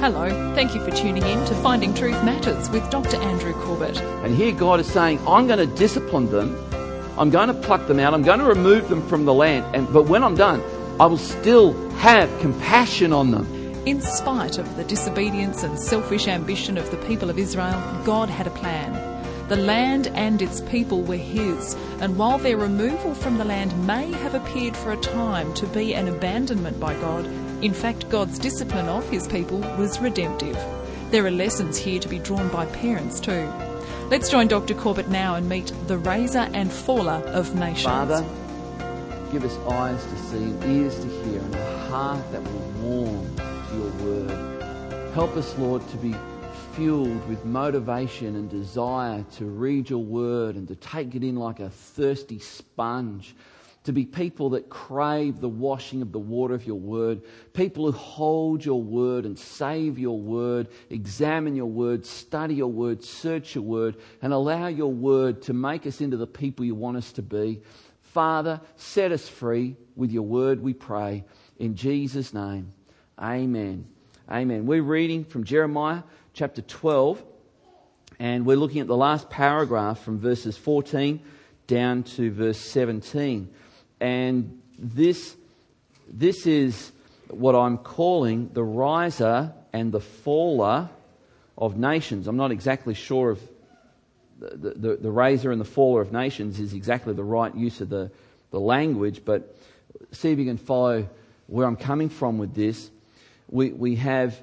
Hello, thank you for tuning in to Finding Truth Matters with Dr. Andrew Corbett. And here God is saying, I'm going to discipline them. I'm going to pluck them out. I'm going to remove them from the land. And, but when I'm done, I will still have compassion on them. In spite of the disobedience and selfish ambition of the people of Israel, God had a plan. The land and its people were His, and while their removal from the land may have appeared for a time to be an abandonment by God, in fact, God's discipline of His people was redemptive. There are lessons here to be drawn by parents too. Let's join Dr. Corbett now and meet the raiser and faller of nations. Father, give us eyes to see, and ears to hear, and a heart that will warm to your word. Help us, Lord, to be fueled with motivation and desire to read your word and to take it in like a thirsty sponge. To be people that crave the washing of the water of your word, people who hold your word and save your word, examine your word, study your word, search your word, and allow your word to make us into the people you want us to be. Father, set us free with your word, we pray. In Jesus' name, amen. Amen. We're reading from Jeremiah chapter 12, and we're looking at the last paragraph from verses 14 down to verse 17. And this, this is what I'm calling the riser and the faller of nations. I'm not exactly sure if the, the, the raiser and the faller of nations is exactly the right use of the, the language, but see if you can follow where I'm coming from with this. We, we have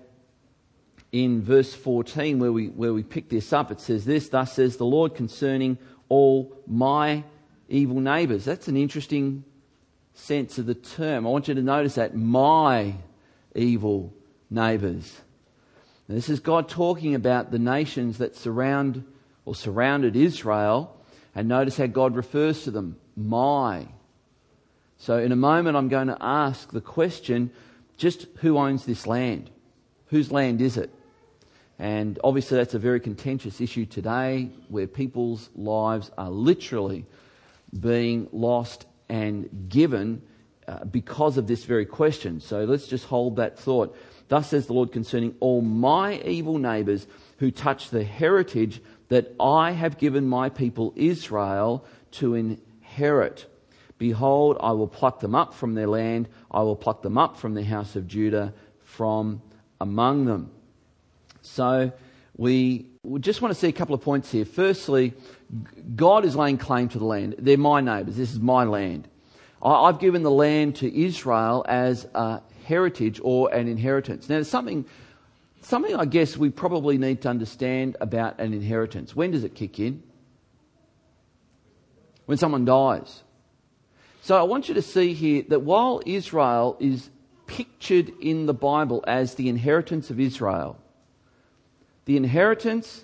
in verse 14 where we, where we pick this up, it says this, Thus says the Lord concerning all my evil neighbours. That's an interesting sense of the term. I want you to notice that, my evil neighbours. This is God talking about the nations that surround or surrounded Israel, and notice how God refers to them, my. So in a moment I'm going to ask the question, just who owns this land? Whose land is it? And obviously, that's a very contentious issue today where people's lives are literally being lost and given uh, because of this very question. So let's just hold that thought. Thus says the Lord concerning all my evil neighbours who touch the heritage that I have given my people Israel to inherit. Behold, I will pluck them up from their land. I will pluck them up from the house of Judah from among them. So we, just want to see a couple of points here. Firstly, God is laying claim to the land. They're my neighbours. This is my land. I, have given the land to Israel as a heritage or an inheritance. Now, there's something, something I guess we probably need to understand about an inheritance. When does it kick in? When someone dies. So I want you to see here that while Israel is pictured in the Bible as the inheritance of Israel, the inheritance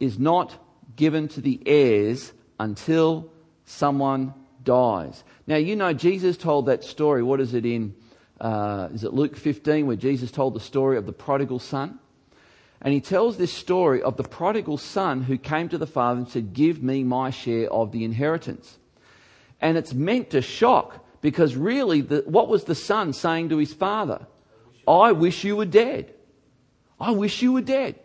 is not given to the heirs until someone dies. Now, you know, Jesus told that story. What is it in? Uh, is it Luke 15 where Jesus told the story of the prodigal son? And he tells this story of the prodigal son who came to the father and said, Give me my share of the inheritance. And it's meant to shock because really, the, what was the son saying to his father? I wish you were dead. I wish you were dead.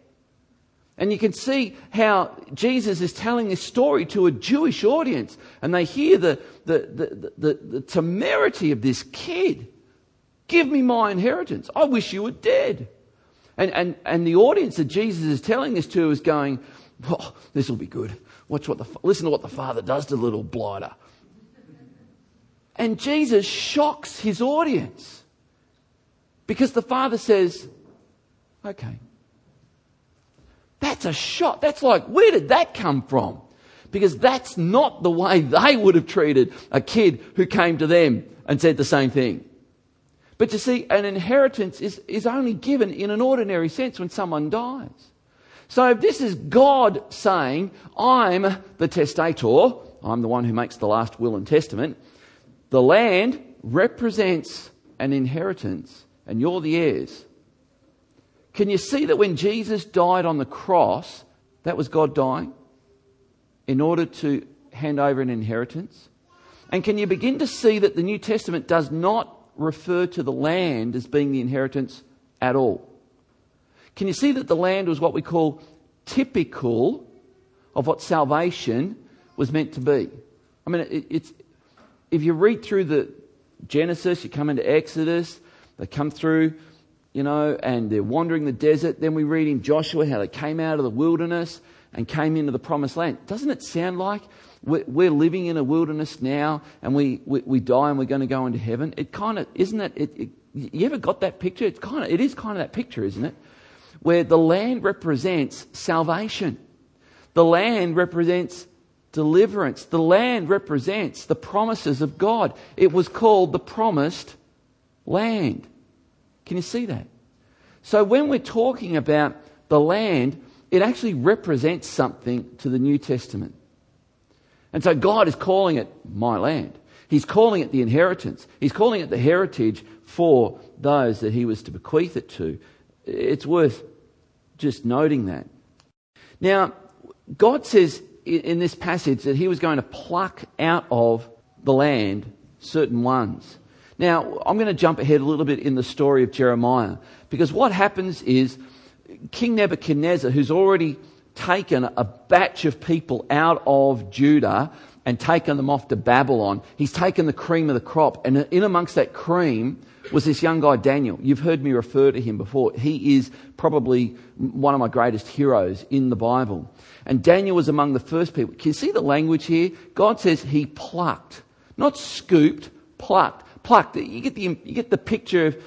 And you can see how Jesus is telling this story to a Jewish audience, and they hear the, the, the, the, the temerity of this kid. Give me my inheritance. I wish you were dead. And, and, and the audience that Jesus is telling this to is going, oh, this will be good. Watch what the, listen to what the father does to the little blighter. And Jesus shocks his audience because the father says, okay, that's a shot. That's like, where did that come from? Because that's not the way they would have treated a kid who came to them and said the same thing. But you see, an inheritance is, is only given in an ordinary sense when someone dies. So if this is God saying, I'm the testator, I'm the one who makes the last will and testament, the land represents an inheritance and you're the heirs. Can you see that when Jesus died on the cross, that was God dying in order to hand over an inheritance? And can you begin to see that the New Testament does not refer to the land as being the inheritance at all? Can you see that the land was what we call typical of what salvation was meant to be? I mean, it, it's, if you read through the Genesis, you come into Exodus, they come through, you know, and they're wandering the desert. Then we read in Joshua how they came out of the wilderness and came into the promised land. Doesn't it sound like we're living in a wilderness now and we, we, we die and we're going to go into heaven? It kind of, isn't it, it, it? You ever got that picture? It's kind of, it is kind of that picture, isn't it? Where the land represents salvation. The land represents deliverance. The land represents the promises of God. It was called the promised land. Can you see that? So when we're talking about the land, it actually represents something to the New Testament. And so God is calling it my land. He's calling it the inheritance. He's calling it the heritage for those that he was to bequeath it to. It's worth just noting that. Now, God says in this passage that he was going to pluck out of the land certain ones. Now, I'm going to jump ahead a little bit in the story of Jeremiah because what happens is King Nebuchadnezzar, who's already taken a batch of people out of Judah and taken them off to Babylon, he's taken the cream of the crop. And in amongst that cream was this young guy, Daniel. You've heard me refer to him before. He is probably one of my greatest heroes in the Bible. And Daniel was among the first people. Can you see the language here? God says he plucked, not scooped, plucked. Plucked. You get the, you get the picture of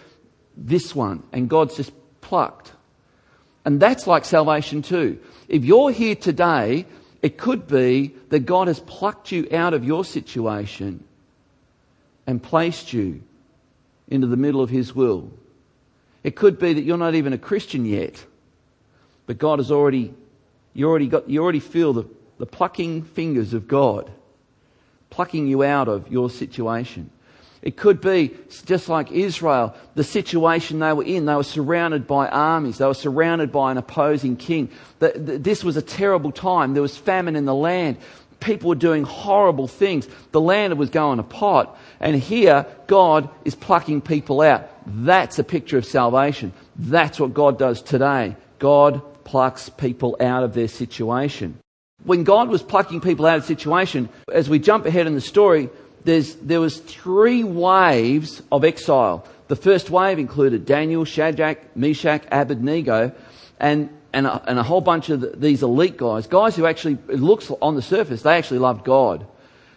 this one, and God's just plucked. And that's like salvation too. If you're here today, it could be that God has plucked you out of your situation and placed you into the middle of His will. It could be that you're not even a Christian yet, but God has already you already, got, you already feel the, the plucking fingers of God plucking you out of your situation. It could be just like Israel, the situation they were in. They were surrounded by armies. They were surrounded by an opposing king. This was a terrible time. There was famine in the land. People were doing horrible things. The land was going pot. And here, God is plucking people out. That's a picture of salvation. That's what God does today. God plucks people out of their situation. When God was plucking people out of the situation, as we jump ahead in the story, there was three waves of exile. The first wave included Daniel, Shadrach, Meshach, Abednego, and, and, a, and a whole bunch of the, these elite guys. Guys who actually, it looks on the surface, they actually loved God.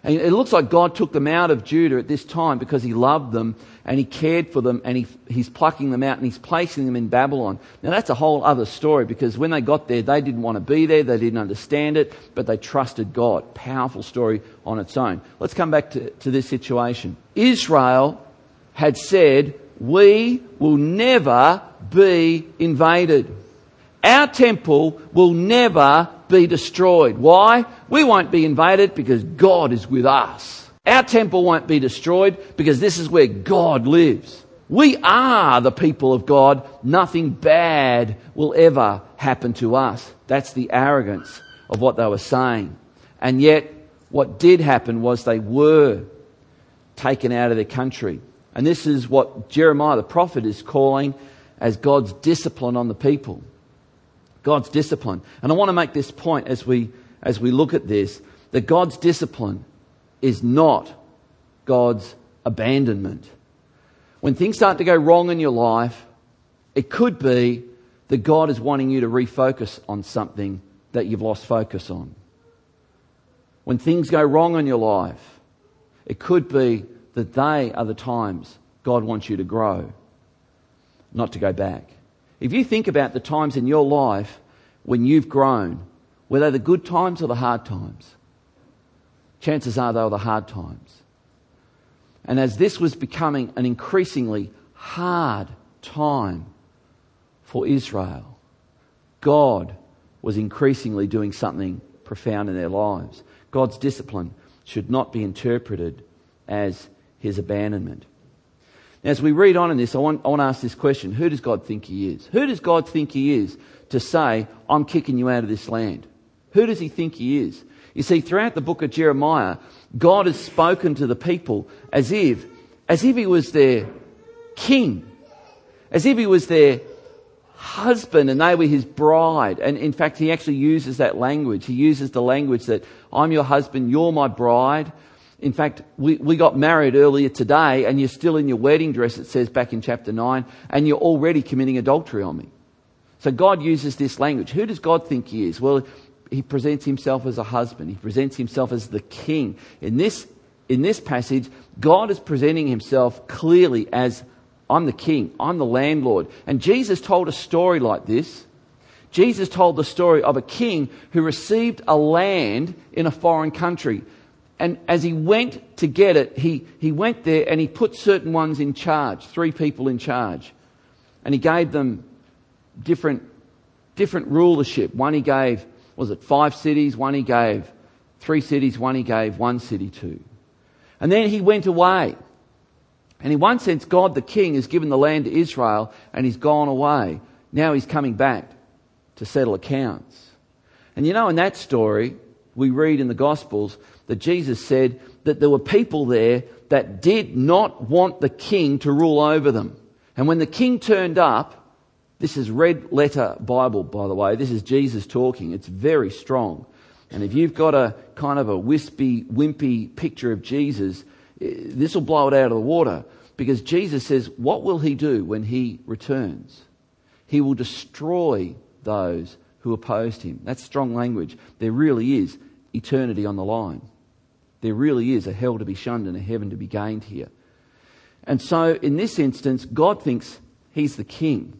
And it looks like God took them out of Judah at this time because he loved them and he cared for them and he, he's plucking them out and he's placing them in Babylon. Now that's a whole other story because when they got there, they didn't want to be there, they didn't understand it, but they trusted God. Powerful story on its own. Let's come back to, to this situation. Israel had said, we will never be invaded. Our temple will never be destroyed. Why? We won't be invaded because God is with us. Our temple won't be destroyed because this is where God lives. We are the people of God. Nothing bad will ever happen to us. That's the arrogance of what they were saying. And yet, what did happen was they were taken out of their country. And this is what Jeremiah the prophet is calling as God's discipline on the people. God's discipline. And I want to make this point as we, as we look at this that God's discipline is not God's abandonment. When things start to go wrong in your life, it could be that God is wanting you to refocus on something that you've lost focus on. When things go wrong in your life, it could be that they are the times God wants you to grow, not to go back. If you think about the times in your life when you've grown, were they the good times or the hard times? Chances are they were the hard times. And as this was becoming an increasingly hard time for Israel, God was increasingly doing something profound in their lives. God's discipline should not be interpreted as his abandonment. As we read on in this, I want, I want to ask this question Who does God think He is? Who does God think He is to say, I'm kicking you out of this land? Who does He think He is? You see, throughout the book of Jeremiah, God has spoken to the people as if, as if He was their king, as if He was their husband and they were his bride. And in fact, he actually uses that language. He uses the language that I'm your husband, you're my bride. In fact, we, we got married earlier today and you're still in your wedding dress, it says back in chapter 9, and you're already committing adultery on me. So God uses this language. Who does God think he is? Well, he presents himself as a husband. He presents himself as the king. In this, in this passage, God is presenting himself clearly as I'm the king. I'm the landlord. And Jesus told a story like this. Jesus told the story of a king who received a land in a foreign country. And as he went to get it, he, he went there and he put certain ones in charge, three people in charge. And he gave them different, different rulership. One he gave, was it five cities? One he gave three cities. One he gave one city to. And then he went away. And in one sense, God the King has given the land to Israel and he's gone away. Now he's coming back to settle accounts. And you know, in that story, we read in the Gospels that Jesus said that there were people there that did not want the king to rule over them. And when the king turned up, this is red letter Bible, by the way. This is Jesus talking. It's very strong. And if you've got a kind of a wispy, wimpy picture of Jesus, eh, this will blow it out of the water. Because Jesus says, what will he do when he returns? He will destroy those who opposed him. That's strong language. There really is eternity on the line. There really is a hell to be shunned and a heaven to be gained here. And so, in this instance, God thinks he's the king.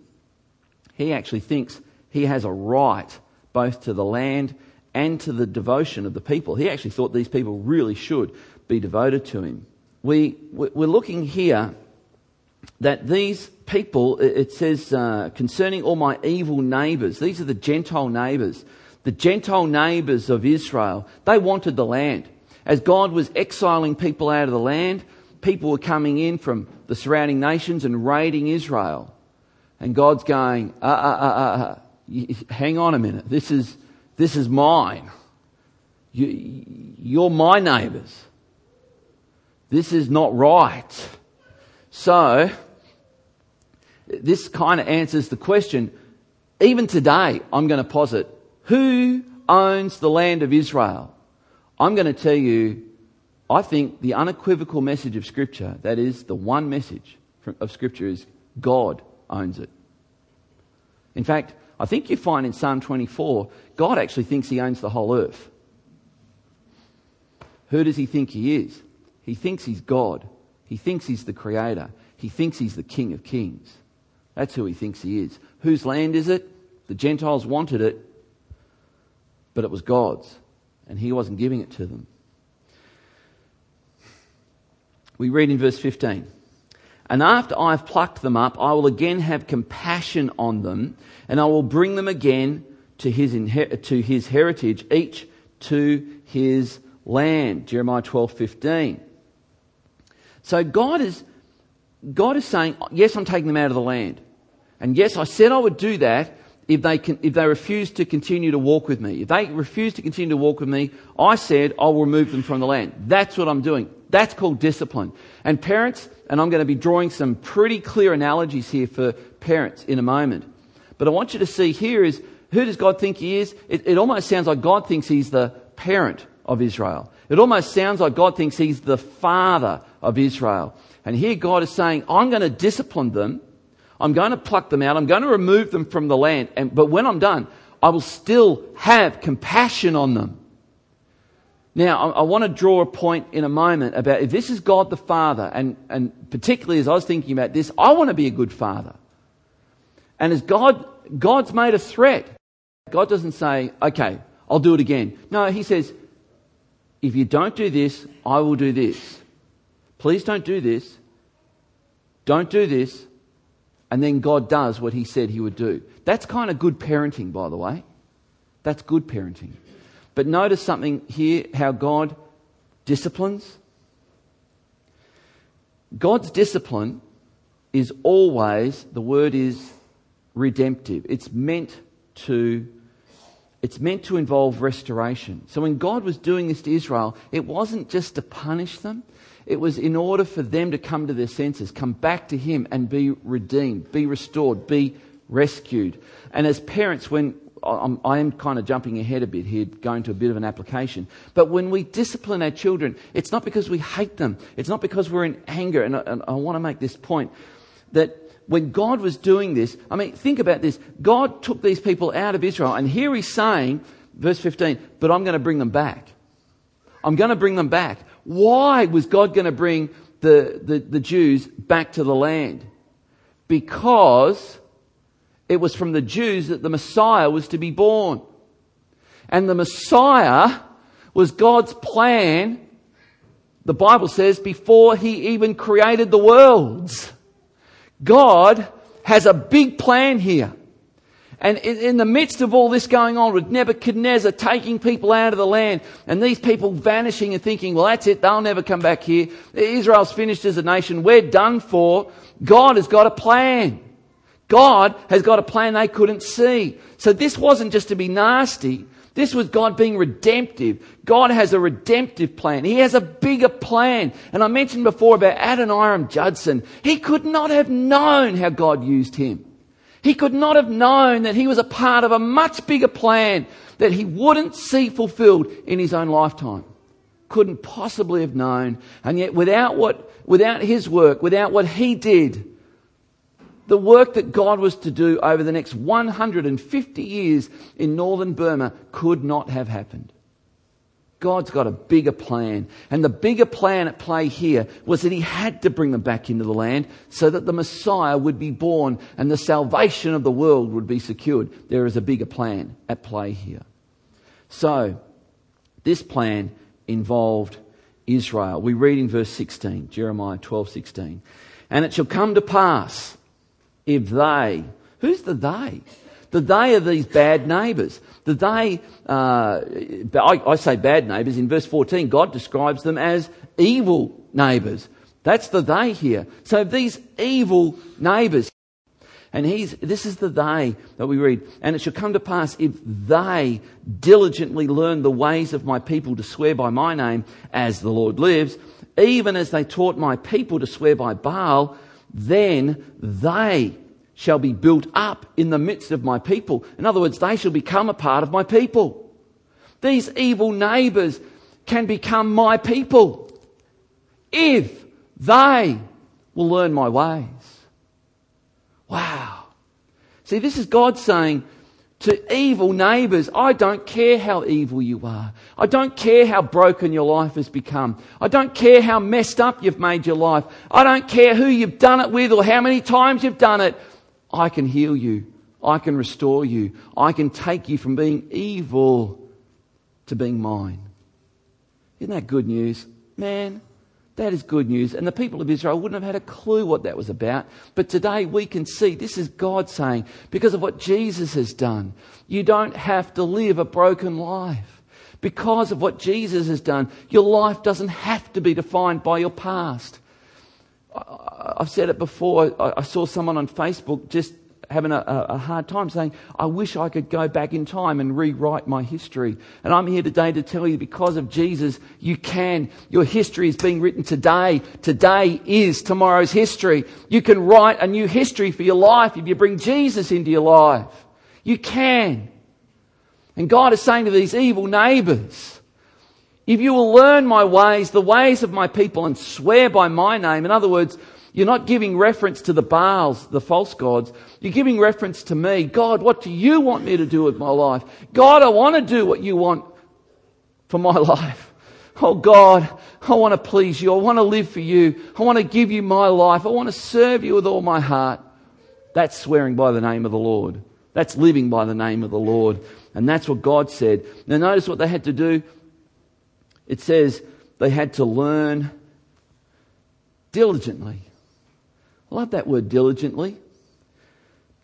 He actually thinks he has a right both to the land and to the devotion of the people. He actually thought these people really should be devoted to him we, we're looking here that these people, it says, uh, concerning all my evil neighbours, these are the Gentile neighbours, the Gentile neighbours of Israel, they wanted the land. As God was exiling people out of the land, people were coming in from the surrounding nations and raiding Israel. And God's going, uh, uh, uh, uh, uh hang on a minute, this is, this is mine. You, you're my neighbours. This is not right. So, this kind of answers the question. Even today, I'm going to posit who owns the land of Israel? I'm going to tell you, I think the unequivocal message of Scripture, that is, the one message of Scripture, is God owns it. In fact, I think you find in Psalm 24, God actually thinks he owns the whole earth. Who does he think he is? He thinks he's God. He thinks he's the creator. He thinks he's the king of kings. That's who he thinks he is. Whose land is it? The Gentiles wanted it, but it was God's, and he wasn't giving it to them. We read in verse 15. And after I've plucked them up, I will again have compassion on them, and I will bring them again to his, inher- to his heritage, each to his land. Jeremiah 12, 15. So God is, God is saying, yes, I'm taking them out of the land. And yes, I said I would do that if they, can, if they refuse to continue to walk with me. If they refuse to continue to walk with me, I said I'll remove them from the land. That's what I'm doing. That's called discipline. And parents, and I'm going to be drawing some pretty clear analogies here for parents in a moment. But I want you to see here is who does God think He is? It, it almost sounds like God thinks He's the parent of Israel. It almost sounds like God thinks He's the father of Israel. And here God is saying, I'm going to discipline them. I'm going to pluck them out. I'm going to remove them from the land. And, but when I'm done, I will still have compassion on them. Now, I, I want to draw a point in a moment about if this is God the Father, and, and particularly as I was thinking about this, I want to be a good father. And as God, God's made a threat. God doesn't say, okay, I'll do it again. No, He says, if you don't do this, I will do this. Please don't do this. Don't do this. And then God does what he said he would do. That's kind of good parenting, by the way. That's good parenting. But notice something here how God disciplines. God's discipline is always, the word is redemptive. It's meant to it's meant to involve restoration. So when God was doing this to Israel, it wasn't just to punish them. It was in order for them to come to their senses, come back to Him and be redeemed, be restored, be rescued. And as parents, when I'm, I am kind of jumping ahead a bit here, going to a bit of an application. But when we discipline our children, it's not because we hate them. It's not because we're in anger. And I, and I want to make this point that when God was doing this, I mean, think about this. God took these people out of Israel, and here he's saying, verse 15, but I'm going to bring them back. I'm going to bring them back. Why was God going to bring the, the, the Jews back to the land? Because it was from the Jews that the Messiah was to be born. And the Messiah was God's plan, the Bible says, before he even created the worlds. God has a big plan here. And in the midst of all this going on with Nebuchadnezzar taking people out of the land and these people vanishing and thinking, well, that's it. They'll never come back here. Israel's finished as a nation. We're done for. God has got a plan. God has got a plan they couldn't see. So this wasn't just to be nasty. This was God being redemptive. God has a redemptive plan. He has a bigger plan. And I mentioned before about Adoniram Judson. He could not have known how God used him. He could not have known that he was a part of a much bigger plan that he wouldn't see fulfilled in his own lifetime. Couldn't possibly have known. And yet without what, without his work, without what he did, the work that God was to do over the next 150 years in northern Burma could not have happened. God's got a bigger plan. And the bigger plan at play here was that he had to bring them back into the land so that the Messiah would be born and the salvation of the world would be secured. There is a bigger plan at play here. So, this plan involved Israel. We read in verse 16, Jeremiah 12, 16. And it shall come to pass if they, who's the they? The they are these bad neighbours. The they, uh, I, I say bad neighbours. In verse 14, God describes them as evil neighbours. That's the they here. So these evil neighbours. And he's, this is the they that we read. And it shall come to pass if they diligently learn the ways of my people to swear by my name as the Lord lives, even as they taught my people to swear by Baal, then they shall be built up in the midst of my people. In other words, they shall become a part of my people. These evil neighbours can become my people if they will learn my ways. Wow. See, this is God saying, to evil neighbours. I don't care how evil you are. I don't care how broken your life has become. I don't care how messed up you've made your life. I don't care who you've done it with or how many times you've done it. I can heal you. I can restore you. I can take you from being evil to being mine. Isn't that good news? Man, that is good news. And the people of Israel wouldn't have had a clue what that was about. But today we can see this is God saying, because of what Jesus has done, you don't have to live a broken life. Because of what Jesus has done, your life doesn't have to be defined by your past. I've said it before. I saw someone on Facebook just having a, a, hard time saying, I wish I could go back in time and rewrite my history. And I'm here today to tell you because of Jesus, you can. Your history is being written today. Today is tomorrow's history. You can write a new history for your life if you bring Jesus into your life. You can. And God is saying to these evil neighbors, if you will learn my ways, the ways of my people, and swear by my name, in other words, you're not giving reference to the Baals, the false gods. You're giving reference to me. God, what do you want me to do with my life? God, I want to do what you want for my life. Oh God, I want to please you. I want to live for you. I want to give you my life. I want to serve you with all my heart. That's swearing by the name of the Lord. That's living by the name of the Lord. And that's what God said. Now notice what they had to do. It says they had to learn diligently. I love that word diligently.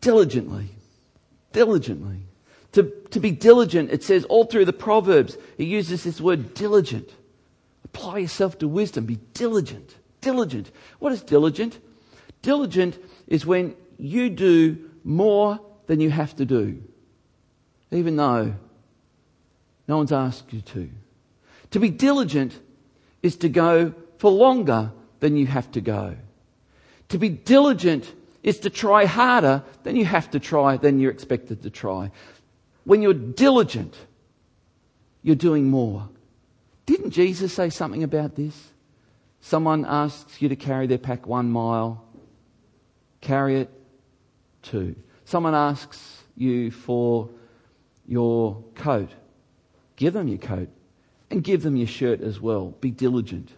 Diligently. Diligently. To, to be diligent, it says all through the Proverbs, it uses this word diligent. Apply yourself to wisdom. Be diligent. Diligent. What is diligent? Diligent is when you do more than you have to do, even though no one's asked you to. To be diligent is to go for longer than you have to go. To be diligent is to try harder than you have to try, than you're expected to try. When you're diligent, you're doing more. Didn't Jesus say something about this? Someone asks you to carry their pack one mile, carry it two. Someone asks you for your coat, give them your coat and give them your shirt as well. Be diligent.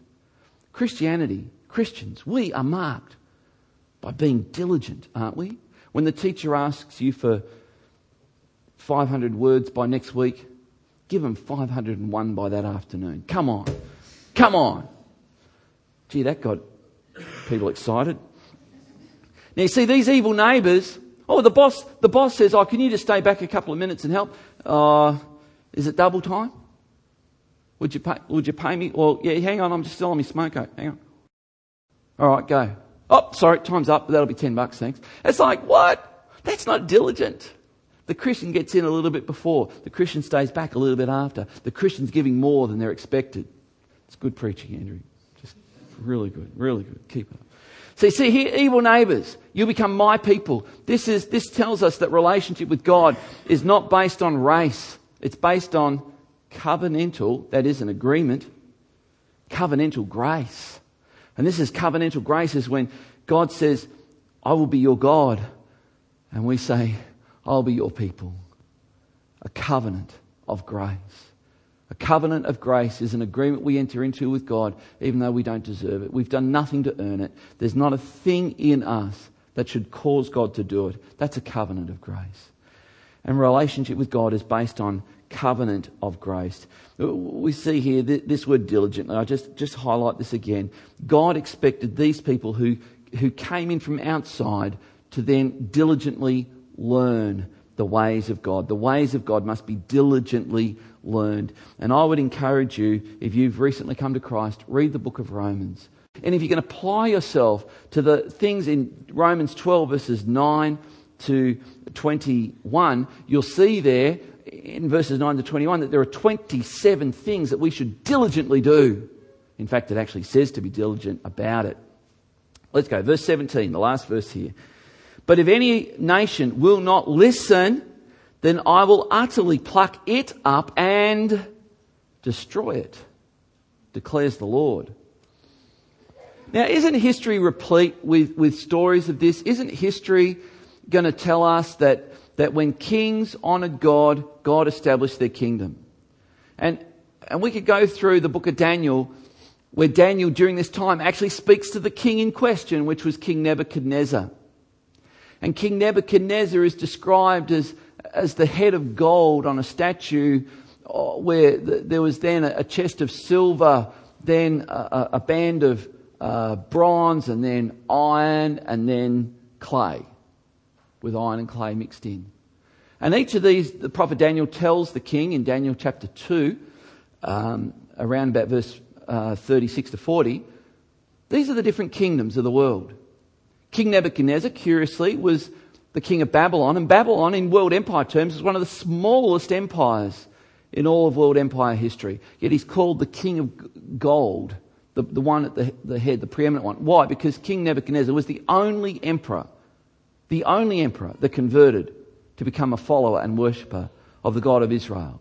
Christianity, Christians, we are marked by being diligent, aren't we? When the teacher asks you for 500 words by next week, give them 501 by that afternoon. Come on. Come on. Gee, that got people excited. Now, you see, these evil neighbours, oh, the boss, the boss says, oh, can you just stay back a couple of minutes and help? Uh, is it double time? Would you pay, would you pay me? Well, yeah, hang on, I'm just still on my smoke. Hang on. All right, go. Oh, sorry, time's up. But That'll be 10 bucks, thanks. It's like, what? That's not diligent. The Christian gets in a little bit before. The Christian stays back a little bit after. The Christian's giving more than they're expected. It's good preaching, Andrew. Just really good, really good. Keep it up. You see here, evil neighbours, you become my people. This is, this tells us that relationship with God is not based on race. It's based on covenantal, that is an agreement, covenantal grace. And this is covenantal grace is when God says, I will be your God. And we say, I'll be your people. A covenant of grace. A covenant of grace is an agreement we enter into with God even though we don't deserve it. We've done nothing to earn it. There's not a thing in us that should cause God to do it. That's a covenant of grace. And relationship with God is based on covenant of grace. We see here this word diligently. I just, just highlight this again. God expected these people who, who came in from outside to then diligently learn the ways of God. The ways of God must be diligently learned. And I would encourage you, if you've recently come to Christ, read the book of Romans. And if you can apply yourself to the things in Romans 12 verses 9 to 21, you'll see there in verses 9 to 21 that there are 27 things that we should diligently do. In fact, it actually says to be diligent about it. Let's go. Verse 17, the last verse here. But if any nation will not listen, then I will utterly pluck it up and destroy it, declares the Lord. Now, isn't history replete with, with stories of this? Isn't history going to tell us that that when kings honored God, God established their kingdom. And, and we could go through the book of Daniel, where Daniel during this time actually speaks to the king in question, which was King Nebuchadnezzar. And King Nebuchadnezzar is described as, as the head of gold on a statue uh, where there was then a chest of silver, then a, a band of uh, bronze, and then iron, and then clay with iron and clay mixed in. And each of these, the prophet Daniel tells the king in Daniel chapter 2, um, around about verse uh, 36 to 40, these are the different kingdoms of the world. King Nebuchadnezzar, curiously, was the king of Babylon, and Babylon, in world empire terms, is one of the smallest empires in all of world empire history. Yet he's called the king of gold, the, the one at the, the head, the preeminent one. Why? Because King Nebuchadnezzar was the only emperor the only emperor that converted to become a follower and worshipper of the God of Israel.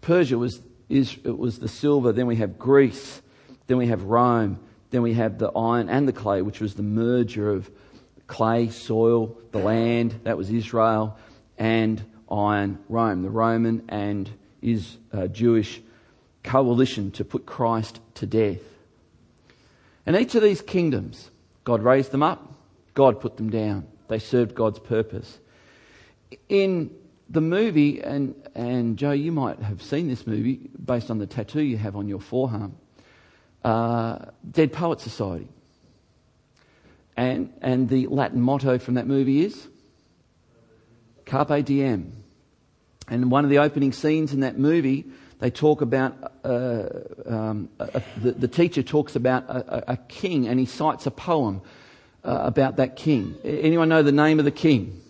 Persia was, is, it was the silver, then we have Greece, then we have Rome, then we have the iron and the clay, which was the merger of clay, soil, the land, that was Israel, and iron, Rome, the Roman and is uh, Jewish coalition to put Christ to death. And each of these kingdoms, God raised them up, God put them down. They served God's purpose. In the movie, and, and Joe, you might have seen this movie based on the tattoo you have on your forearm, uh, Dead Poet Society. And, and the Latin motto from that movie is Carpe Diem. And one of the opening scenes in that movie, they talk about, uh, um, the, the, teacher talks about a, a, king and he cites a poem uh, about that king. Anyone know the name of the king?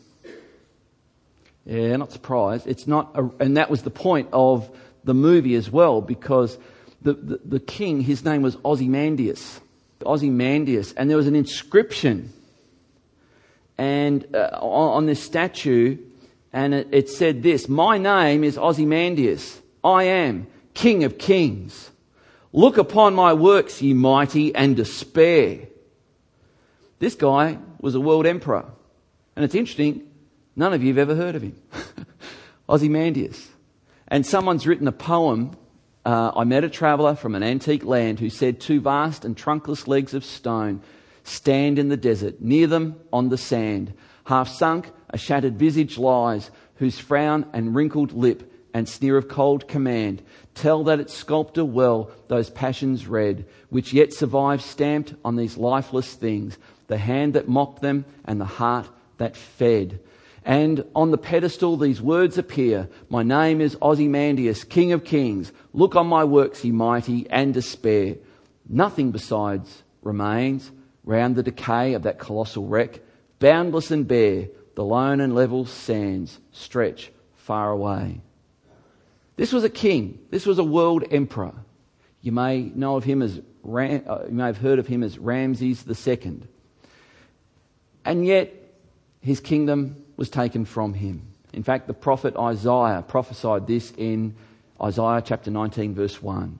Yeah, not surprised. It's not, a, and that was the point of the movie as well, because the, the, the king, his name was Ozymandias. Ozymandias, and there was an inscription and uh, on this statue, and it, it said this My name is Ozymandias. I am King of Kings. Look upon my works, ye mighty, and despair. This guy was a world emperor. And it's interesting, none of you have ever heard of him. Ozymandias. And someone's written a poem. Uh, I met a traveller from an antique land who said, Two vast and trunkless legs of stone stand in the desert, near them on the sand. Half sunk, a shattered visage lies, whose frown and wrinkled lip and sneer of cold command tell that its sculptor well those passions read, which yet survive stamped on these lifeless things, the hand that mocked them and the heart that fed. And on the pedestal these words appear, My name is Ozymandias, King of Kings. Look on my works, ye mighty, and despair. Nothing besides remains round the decay of that colossal wreck. Boundless and bare, the lone and level sands stretch far away. This was a king. This was a world emperor. You may know of him as uh, you may have heard of him as Ramses II. And yet, his kingdom was taken from him. In fact, the prophet Isaiah prophesied this in Isaiah chapter 19, verse 1.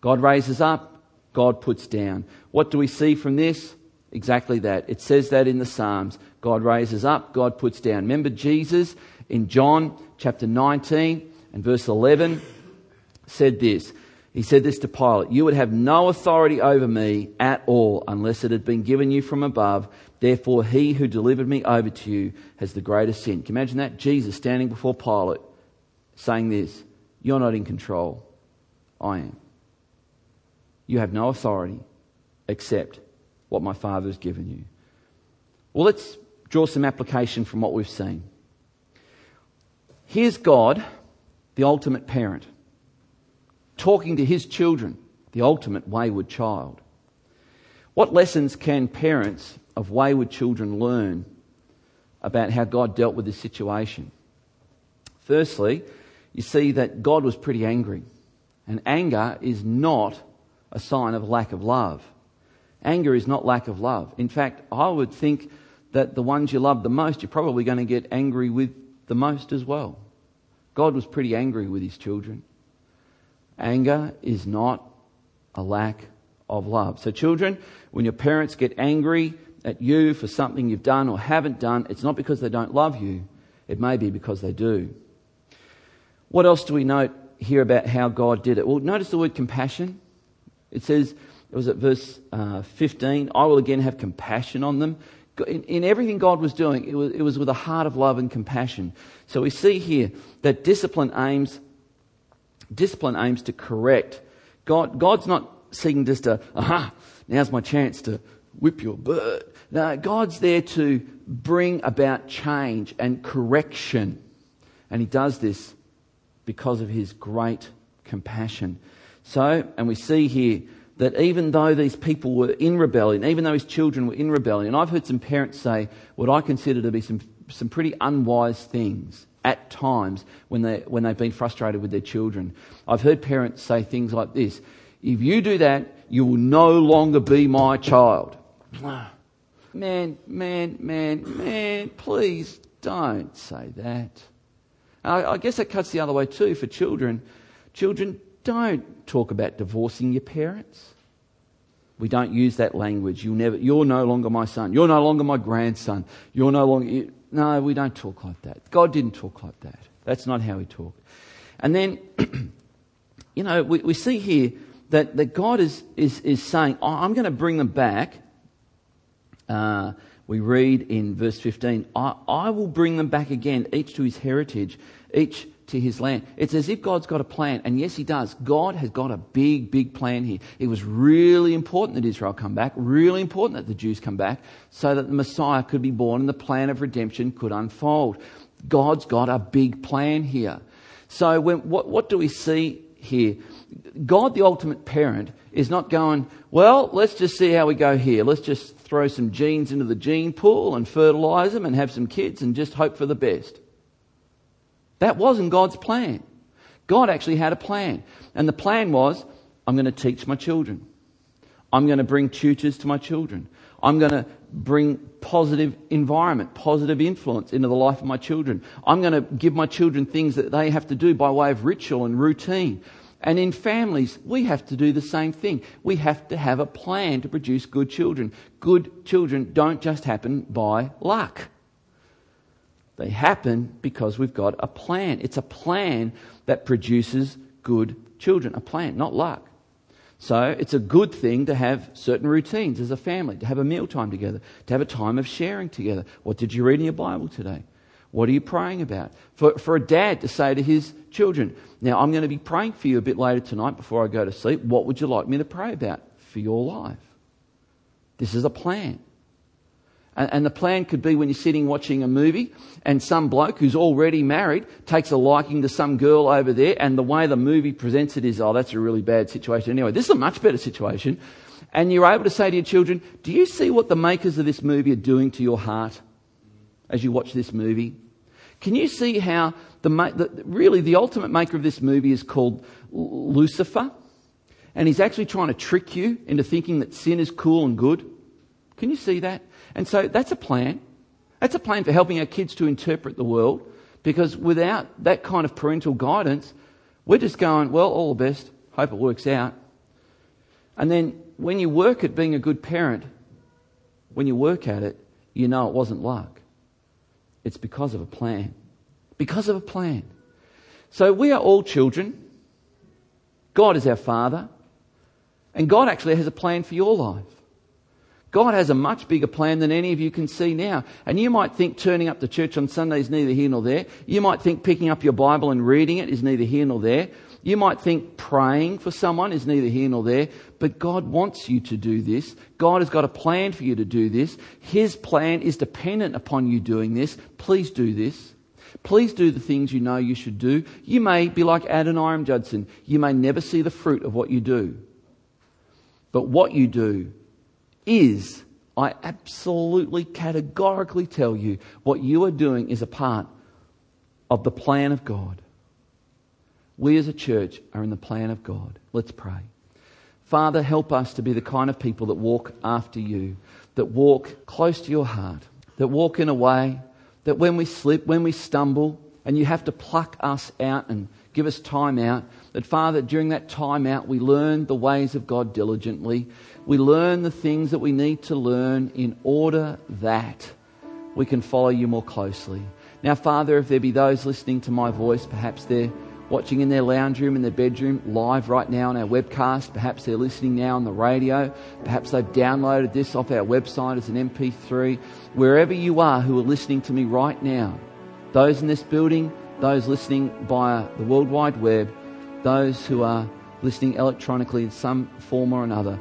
God raises up, God puts down. What do we see from this? Exactly that. It says that in the Psalms. God raises up, God puts down. Remember Jesus in John chapter 19? and verse 11 said this. He said this to Pilate You would have no authority over me at all unless it had been given you from above. Therefore, he who delivered me over to you has the greatest sin. Can you imagine that? Jesus standing before Pilate saying this You're not in control. I am. You have no authority except what my Father has given you. Well, let's draw some application from what we've seen. Here's God the ultimate parent, talking to his children, the ultimate wayward child. What lessons can parents of wayward children learn about how God dealt with this situation? Firstly, you see that God was pretty angry. And anger is not a sign of lack of love. Anger is not lack of love. In fact, I would think that the ones you love the most, you're probably going to get angry with the most as well. God was pretty angry with his children. Anger is not a lack of love. So, children, when your parents get angry at you for something you've done or haven't done, it's not because they don't love you, it may be because they do. What else do we note here about how God did it? Well, notice the word compassion. It says, it was at verse uh, 15, I will again have compassion on them in, in, everything God was doing, it was, it was with a heart of love and compassion. So we see here that discipline aims, discipline aims to correct. God, God's not seeking just to, aha, now's my chance to whip your bird. No, God's there to bring about change and correction. And He does this because of His great compassion. So, and we see here that even though these people were in rebellion, even though his children were in rebellion, I've heard some parents say what I consider to be some, some pretty unwise things at times when, they, when they've been frustrated with their children. I've heard parents say things like this If you do that, you will no longer be my child. Man, man, man, man, please don't say that. I, I guess that cuts the other way too for children. Children, don't talk about divorcing your parents. We don't use that language. You'll never, you're no longer my son. You're no longer my grandson. You're no longer. No, we don't talk like that. God didn't talk like that. That's not how he talked. And then, you know, we, we see here that, that God is, is, is saying, oh, I'm going to bring them back. Uh, we read in verse 15, I, I will bring them back again, each to his heritage, each to his land. It's as if God's got a plan. And yes, he does. God has got a big, big plan here. It was really important that Israel come back, really important that the Jews come back, so that the Messiah could be born and the plan of redemption could unfold. God's got a big plan here. So when, what, what do we see here? God, the ultimate parent, is not going, well, let's just see how we go here. Let's just throw some genes into the gene pool and fertilize them and have some kids and just hope for the best. That wasn't God's plan. God actually had a plan. And the plan was I'm going to teach my children. I'm going to bring tutors to my children. I'm going to bring positive environment, positive influence into the life of my children. I'm going to give my children things that they have to do by way of ritual and routine. And in families, we have to do the same thing. We have to have a plan to produce good children. Good children don't just happen by luck. They happen because we've got a plan. It's a plan that produces good children. A plan, not luck. So it's a good thing to have certain routines as a family, to have a meal time together, to have a time of sharing together. What did you read in your Bible today? What are you praying about? For, for a dad to say to his children, Now I'm going to be praying for you a bit later tonight before I go to sleep. What would you like me to pray about for your life? This is a plan. And the plan could be when you're sitting watching a movie and some bloke who's already married takes a liking to some girl over there and the way the movie presents it is, oh, that's a really bad situation. Anyway, this is a much better situation. And you're able to say to your children, do you see what the makers of this movie are doing to your heart as you watch this movie? Can you see how the, the really the ultimate maker of this movie is called Lucifer? And he's actually trying to trick you into thinking that sin is cool and good. Can you see that? And so that's a plan. That's a plan for helping our kids to interpret the world because without that kind of parental guidance, we're just going, well, all the best, hope it works out. And then when you work at being a good parent, when you work at it, you know it wasn't luck. It's because of a plan. Because of a plan. So we are all children. God is our Father. And God actually has a plan for your life. God has a much bigger plan than any of you can see now. And you might think turning up to church on Sunday is neither here nor there. You might think picking up your Bible and reading it is neither here nor there. You might think praying for someone is neither here nor there. But God wants you to do this. God has got a plan for you to do this. His plan is dependent upon you doing this. Please do this. Please do the things you know you should do. You may be like Adoniram Judson. You may never see the fruit of what you do. But what you do is, I absolutely categorically tell you, what you are doing is a part of the plan of God. We as a church are in the plan of God. Let's pray. Father, help us to be the kind of people that walk after you, that walk close to your heart, that walk in a way that when we slip, when we stumble, and you have to pluck us out and give us time out, that Father, during that time out, we learn the ways of God diligently we learn the things that we need to learn in order that we can follow you more closely. Now, Father, if there be those listening to my voice, perhaps they're watching in their lounge room, in their bedroom, live right now on our webcast. Perhaps they're listening now on the radio. Perhaps they've downloaded this off our website as an MP3. Wherever you are who are listening to me right now, those in this building, those listening via the World Wide Web, those who are listening electronically in some form or another,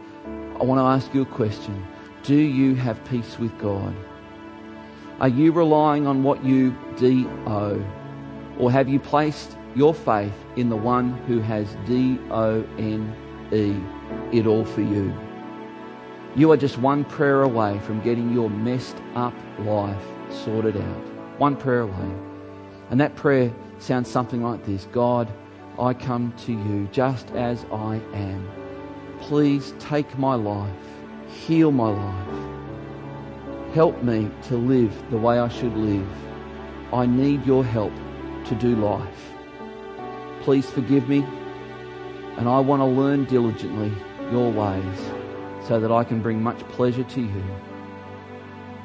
I want to ask you a question. Do you have peace with God? Are you relying on what you D O? Or have you placed your faith in the one who has D O N E, it all for you? You are just one prayer away from getting your messed up life sorted out. One prayer away. And that prayer sounds something like this God, I come to you just as I am please take my life, heal my life. Help me to live the way I should live. I need your help to do life. Please forgive me, and I want to learn diligently your ways so that I can bring much pleasure to you.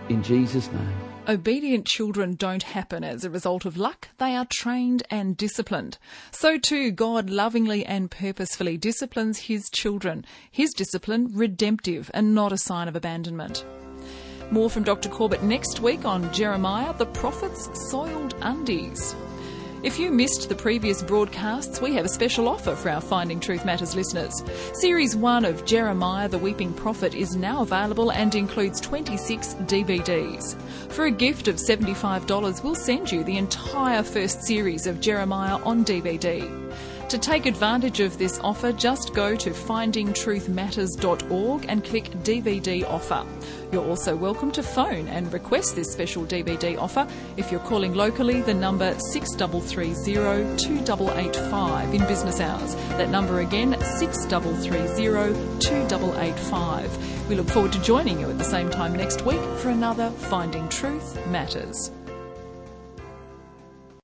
In Jesus' name. Obedient children don't happen as a result of luck, they are trained and disciplined. So too, God lovingly and purposefully disciplines His children. His discipline, redemptive and not a sign of abandonment. More from Dr. Corbett next week on Jeremiah, the prophet's soiled undies. If you missed the previous broadcasts, we have a special offer for our Finding Truth Matters listeners. Series 1 of Jeremiah the Weeping Prophet is now available and includes 26 DVDs. For a gift of $75, we'll send you the entire first series of Jeremiah on DVD. To take advantage of this offer, just go to findingtruthmatters.org and click DVD offer. You're also welcome to phone and request this special DVD offer. If you're calling locally, the number 6330 2885 in business hours. That number again, 6330 2885. We look forward to joining you at the same time next week for another Finding Truth Matters.